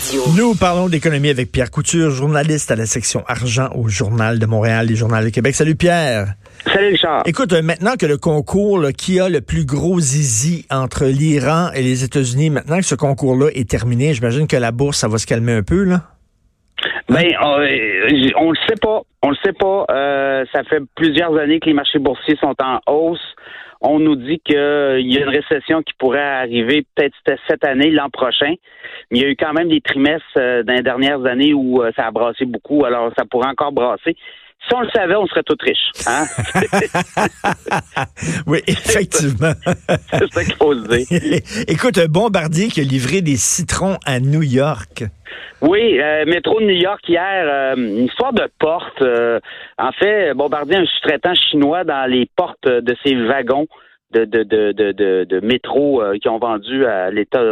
Radio. Nous parlons d'économie avec Pierre Couture, journaliste à la section argent au Journal de Montréal et Journal de Québec. Salut Pierre. Salut Richard. Écoute, euh, maintenant que le concours là, qui a le plus gros zizi entre l'Iran et les États-Unis, maintenant que ce concours-là est terminé, j'imagine que la bourse, ça va se calmer un peu, là? Ben, euh, on le sait pas. On le sait pas. Euh, ça fait plusieurs années que les marchés boursiers sont en hausse. On nous dit qu'il y a une récession qui pourrait arriver peut-être cette année, l'an prochain. Mais il y a eu quand même des trimestres dans les dernières années où ça a brassé beaucoup. Alors, ça pourrait encore brasser. Si on le savait, on serait tous riches. Hein? oui, effectivement. C'est ça qu'il faut se dire. Écoute, un bombardier qui a livré des citrons à New York. Oui, euh, métro de New York hier, euh, une histoire de porte. Euh, en fait, Bombardier un sous-traitant chinois dans les portes de ses wagons de, de, de, de, de, métro qui ont vendu à l'État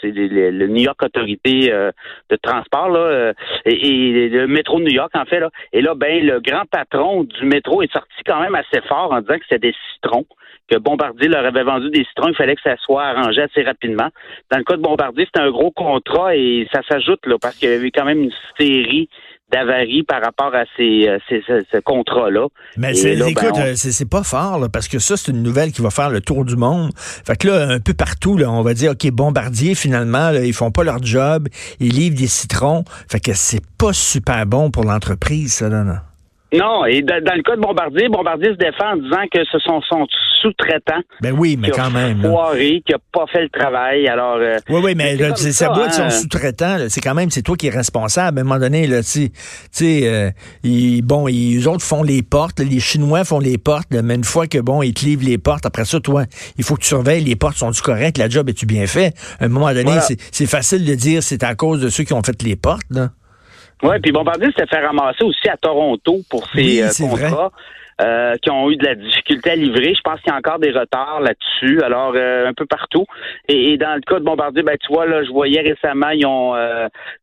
c'est le New York Autorité euh, de transport là, euh, et, le métro de New York en fait là. Et là, ben le grand patron du métro est sorti quand même assez fort en disant que c'était des citrons que Bombardier leur avait vendu des citrons, il fallait que ça soit arrangé assez rapidement. Dans le cas de Bombardier, c'était un gros contrat et ça s'ajoute là parce qu'il y avait quand même une série d'avaries par rapport à ces, euh, ces, ce contrat-là. Mais c'est, écoute, ben, c'est, pas fort, là, parce que ça, c'est une nouvelle qui va faire le tour du monde. Fait que là, un peu partout, là, on va dire, OK, Bombardier, finalement, là, ils font pas leur job, ils livrent des citrons. Fait que c'est pas super bon pour l'entreprise, ça, là, non? Non, et dans, le cas de Bombardier, Bombardier se défend en disant que ce sont son sous-traitant. Ben oui, mais quand même. Foiré, qui a pas fait le travail. Alors. Euh, oui, oui, mais c'est ça, bout de son sous-traitant. C'est quand même, c'est toi qui es responsable. À un moment donné, là, tu sais, euh, bon, ils, autres font les portes, les Chinois font les portes, mais une fois que bon, ils te livrent les portes, après ça, toi, il faut que tu surveilles les portes sont-tu correctes, la job est-tu bien fait? À un moment donné, c'est facile de dire c'est à cause de ceux qui ont fait les portes, là. Oui, puis Bombardier s'est fait ramasser aussi à Toronto pour ses euh, contrats. Euh, qui ont eu de la difficulté à livrer. Je pense qu'il y a encore des retards là-dessus, alors euh, un peu partout. Et, dans le cas de Bombardier, ben tu vois, là, je voyais récemment, ils ont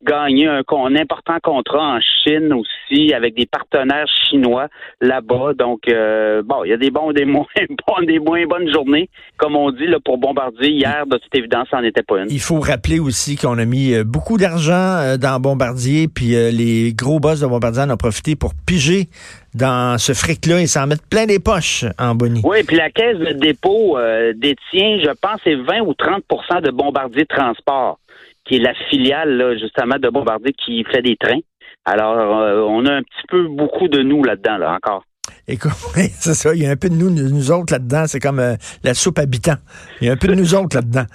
gagné un, un, important contrat en Chine aussi avec des partenaires chinois là-bas. Donc bon, il y a des bons, des moins bons, des moins bonnes journées, comme on dit là pour Bombardier. Hier, de toute évidence, ça n'en était pas une. Il faut rappeler aussi qu'on a mis beaucoup d'argent dans Bombardier, puis les gros boss de Bombardier en ont profité pour piger dans ce fric-là et s'en mettre plein des poches en Bonnie. Oui, puis la caisse de dépôt euh, détient, je pense, c'est 20 ou 30% de Bombardier Transport, qui est la filiale, justement, de Bombardier qui fait des trains. Alors, euh, on a un petit peu beaucoup de nous là-dedans, là, encore. Écoute, c'est ça, il y a un peu de nous, nous autres là-dedans, c'est comme euh, la soupe habitant. Il y a un peu de nous autres là-dedans.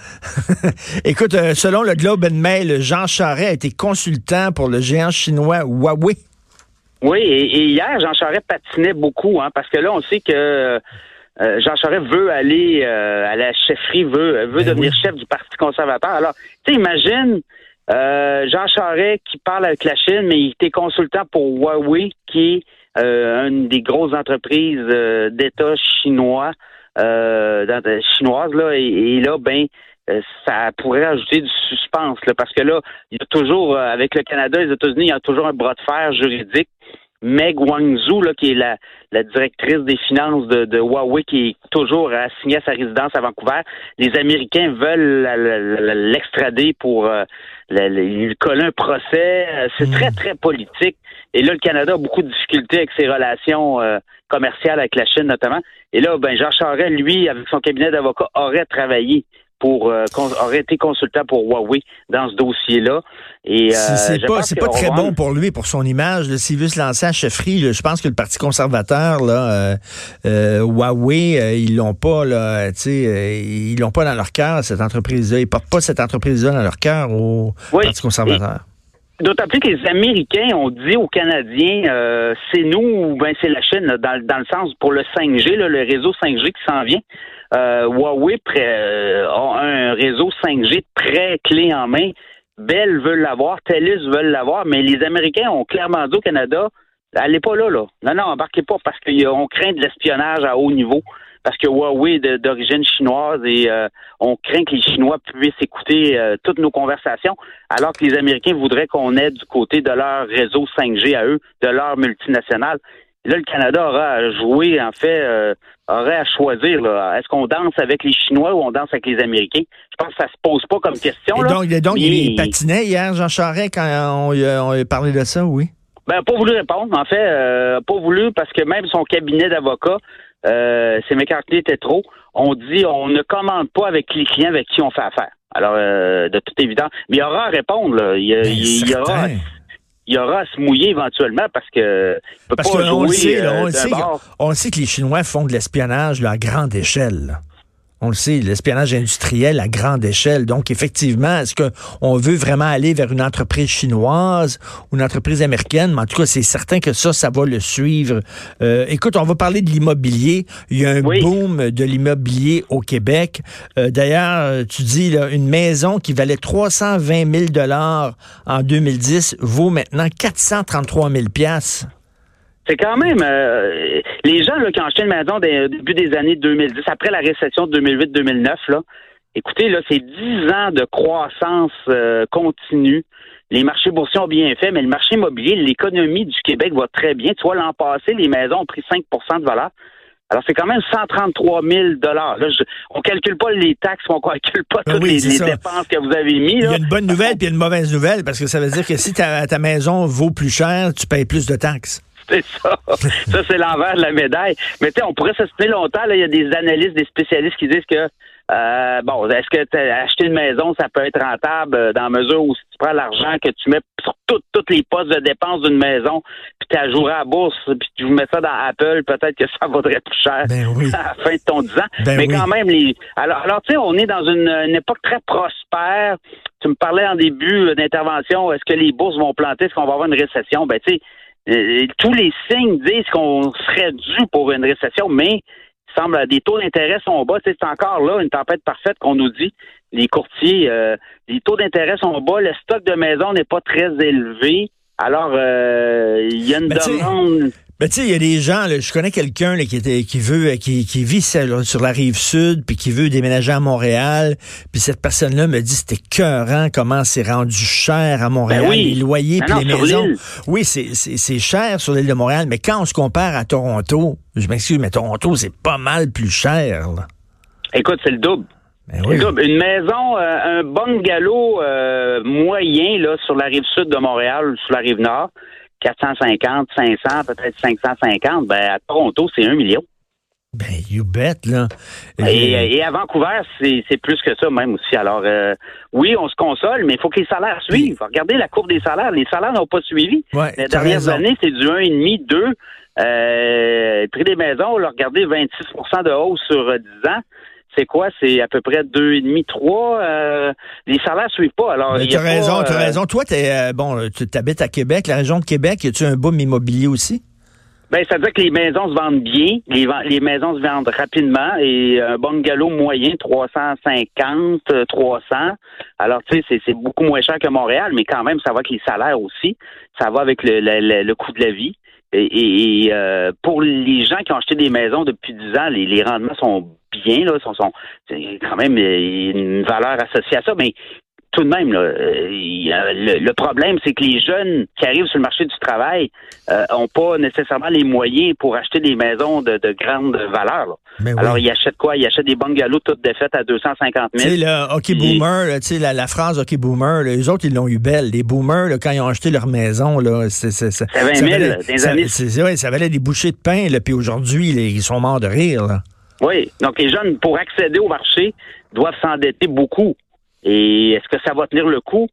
Écoute, selon le Globe and Mail, Jean Charest a été consultant pour le géant chinois Huawei. Oui, et, hier, Jean Charest patinait beaucoup, hein, parce que là, on sait que euh, Jean Charest veut aller euh, à la chefferie, veut, veut ben devenir chef du Parti conservateur. Alors, tu sais, imagine euh, Jean Charest qui parle avec la Chine, mais il était consultant pour Huawei, qui est une des grosses entreprises d'État chinois, chinoises, là, et, là, ben, ça pourrait ajouter du suspense, là, parce que là, il y a toujours, avec le Canada et les États-Unis, il y a toujours un bras de fer juridique Meg Wangzhou, là, qui est la, la directrice des finances de, de, Huawei, qui est toujours assignée à sa résidence à Vancouver. Les Américains veulent l'extrader pour euh, lui coller un procès. Euh, c'est hmm. très, très politique. Et là, le Canada a beaucoup de difficultés avec ses relations euh, commerciales avec la Chine, notamment. Et là, ben, Jean Charest, lui, avec son cabinet d'avocats, aurait travaillé pour euh, aurait été consultant pour Huawei dans ce dossier-là. Et euh, c'est pas c'est pas très bon pour lui pour son image. S'il veut se lancer à chefferie, je pense que le Parti conservateur là, euh, Huawei, ils l'ont pas là, ils l'ont pas dans leur cœur cette entreprise-là. Ils portent pas cette entreprise-là dans leur cœur au Parti conservateur. D'autant plus que les Américains ont dit aux Canadiens, c'est nous ou ben c'est la Chine, dans, dans, le sens pour le 5G, le réseau 5G qui s'en vient. Euh, Huawei euh, a un réseau 5G très clé en main. Bell veut l'avoir, TELUS veut l'avoir, mais les Américains ont clairement dit au Canada, allez pas là, là. Non, non, embarquez pas parce qu'on craint de l'espionnage à haut niveau. Parce que Huawei est d'origine chinoise et euh, on craint que les Chinois puissent écouter toutes nos conversations, alors que les Américains voudraient qu'on aide du côté de leur réseau 5G à eux, de leur multinationale. Là, le Canada aura à jouer, en fait, euh, aurait à choisir. Est-ce qu'on danse avec les Chinois ou on danse avec les Américains? Je pense que ça se pose pas comme question. là, donc, donc il patinait hier, Jean Charest, quand on, on a parlé de ça, oui? Ben, pas voulu répondre, en fait. Euh, pas voulu parce que même son cabinet d'avocats, euh, c'est McCartney était trop. On dit on ne commande pas avec les clients avec qui on fait affaire. Alors, euh, de toute évidence. Mais il y aura à répondre, là. Il, y, il aura il y aura à se mouiller éventuellement parce que parce qu'on sait, on, sait, on sait que les Chinois font de l'espionnage à grande échelle. On le sait, l'espionnage industriel à grande échelle. Donc, effectivement, est-ce qu'on veut vraiment aller vers une entreprise chinoise ou une entreprise américaine? Mais en tout cas, c'est certain que ça, ça va le suivre. Euh, écoute, on va parler de l'immobilier. Il y a un boom de l'immobilier au Québec. Euh, d'ailleurs, tu dis, là, une maison qui valait 320 000 dollars en 2010 vaut maintenant 433 000 pièces. C'est quand même euh, les gens là, qui ont acheté une maison au début des années 2010, après la récession de 2008-2009, là, écoutez, là, c'est dix ans de croissance euh, continue. Les marchés boursiers ont bien fait, mais le marché immobilier, l'économie du Québec va très bien. Tu vois, l'an passé, les maisons ont pris 5% de valeur. Alors, c'est quand même 133 000 dollars. On calcule pas les taxes, on calcule pas ben toutes les, dépenses que vous avez mis. Il y a une bonne nouvelle puis une mauvaise nouvelle parce que ça veut dire que si ta, ta maison vaut plus cher, tu payes plus de taxes. C'est ça. ça, c'est l'envers de la médaille. Mais tu sais, on pourrait s'assister longtemps. Il y a des analystes, des spécialistes qui disent que euh, bon, est-ce que acheter une maison, ça peut être rentable euh, dans la mesure où si tu prends l'argent que tu mets sur toutes les postes de dépenses d'une maison, puis tu joué à la bourse, puis tu mets ça dans Apple, peut-être que ça vaudrait plus cher ben à la fin de ton 10 ans. Ben Mais quand même, les. Alors, alors tu sais, on est dans une, une, époque très prospère. Tu me parlais en début d'intervention, est-ce que les bourses vont planter, est-ce qu'on va avoir une récession? Ben, tu sais, tous les signes disent qu'on serait dû pour une récession, mais il semble des taux d'intérêt sont bas. C'est encore là une tempête parfaite qu'on nous dit. Les courtiers, euh, les taux d'intérêt sont bas, le stock de maisons n'est pas très élevé. Alors, euh, il y a une demande. Ben, tu sais, il y a des gens, je connais quelqu'un qui était qui veut qui, qui vit sur la rive sud puis qui veut déménager à Montréal, puis cette personne-là me dit c'était cœurant comment c'est rendu cher à Montréal, ben oui. les loyers puis les maisons. Oui, c'est cher sur l'île de Montréal, mais quand on se compare à Toronto, je m'excuse, mais Toronto c'est pas mal plus cher. Écoute, c'est le double. Ben oui. Une maison, euh, un bungalow euh, moyen là sur la rive sud de Montréal, sur la rive nord, 450, 500, peut-être 550, ben à Toronto, c'est un million. Ben, you bet, là. Et, à Vancouver, c'est plus que ça même aussi. Alors, euh, oui, on se console, mais il faut que les salaires suivent. Regardez la courbe des salaires. Les salaires n'ont pas suivi. Ouais, les dernières années, c'est du 1,5, 2. Euh, prix des maisons, là, regardez, 26% de hausse sur 10 ans c'est quoi? C'est à peu près deux et demi, trois. Euh, les salaires suivent pas. Alors, tu as raison, tu as euh, raison. Toi, euh, bon, tu habites à Québec, la région de Québec. Y a-tu un boom immobilier aussi? Ben, ça veut dire que les maisons se vendent bien, les, les maisons se vendent rapidement et un bungalow moyen, 350, 300. Alors, tu sais, c'est beaucoup moins cher que Montréal, mais quand même, ça va avec les salaires aussi. Ça va avec le, le, le coût de la vie. Et, euh, pour les gens qui ont acheté des maisons depuis 10 ans, les, rendements sont bien, là, sont, sont quand même une valeur associée à ça, mais tout de même, là, euh, le, problème, c'est que les jeunes qui arrivent sur le marché du travail n'ont euh, pas nécessairement les moyens pour acheter des maisons de, grande valeur. Alors, ils achètent quoi? Ils achètent des bungalows toutes défaites à 250 000. Tu sais, le hockey boomer, tu sais, la, la, phrase hockey boomer, les autres, ils l'ont eu belle. Les boomers, quand ils ont acheté leur maison, là, c'est... C'est 20 000 valait, des années. ça valait des bouchées de pain, puis aujourd'hui, ils sont morts de rire. Oui, donc les jeunes, pour accéder au marché, doivent s'endetter beaucoup. Et est-ce que ça va tenir le coup?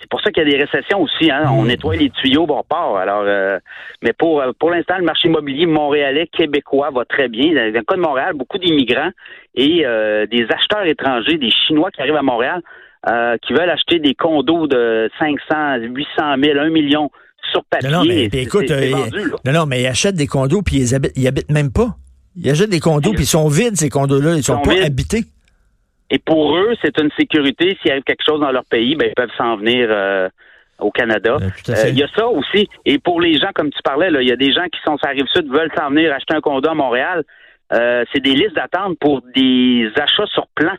C'est pour ça qu'il y a des récessions aussi. Hein? On mm. nettoie les tuyaux, bon part. Alors, euh, mais pour euh, pour l'instant, le marché immobilier montréalais, québécois va très bien. Dans le cas de Montréal, beaucoup d'immigrants et euh, des acheteurs étrangers, des Chinois qui arrivent à Montréal, qui veulent acheter des condos de 500, 800 000, 1 million sur papier. Non, non mais écoute, non, non, mais ils achètent des condos puis ils habitent, ils habitent même pas. Ils achètent des condos puis ils sont vides ces condos-là, ils sont, pas habités. Et pour eux, c'est une sécurité. S'il arrive quelque chose dans leur pays, ben, ils peuvent s'en venir euh, au Canada. Ben, euh, il y a ça aussi. Et pour les gens, comme tu parlais, il y a des gens qui sont sur la Rive-Sud, veulent s'en venir acheter un condo à Montréal. Euh, c'est des listes d'attente pour des achats sur plan.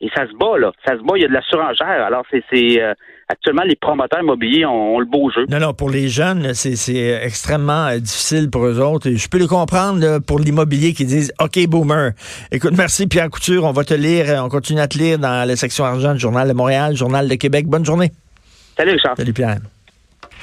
Et ça se bat, là. Ça se bat, il y a de la surenchère. Alors, c'est euh, actuellement, les promoteurs immobiliers ont, le beau jeu. Non, non, pour les jeunes, c'est extrêmement euh, difficile pour eux autres. je peux le comprendre pour l'immobilier qui disent OK, boomer. Écoute, merci Pierre Couture. On va te lire, on continue à te lire dans la section argent du Journal de Montréal, Journal de Québec. Bonne journée. Salut, Richard. Salut, Pierre.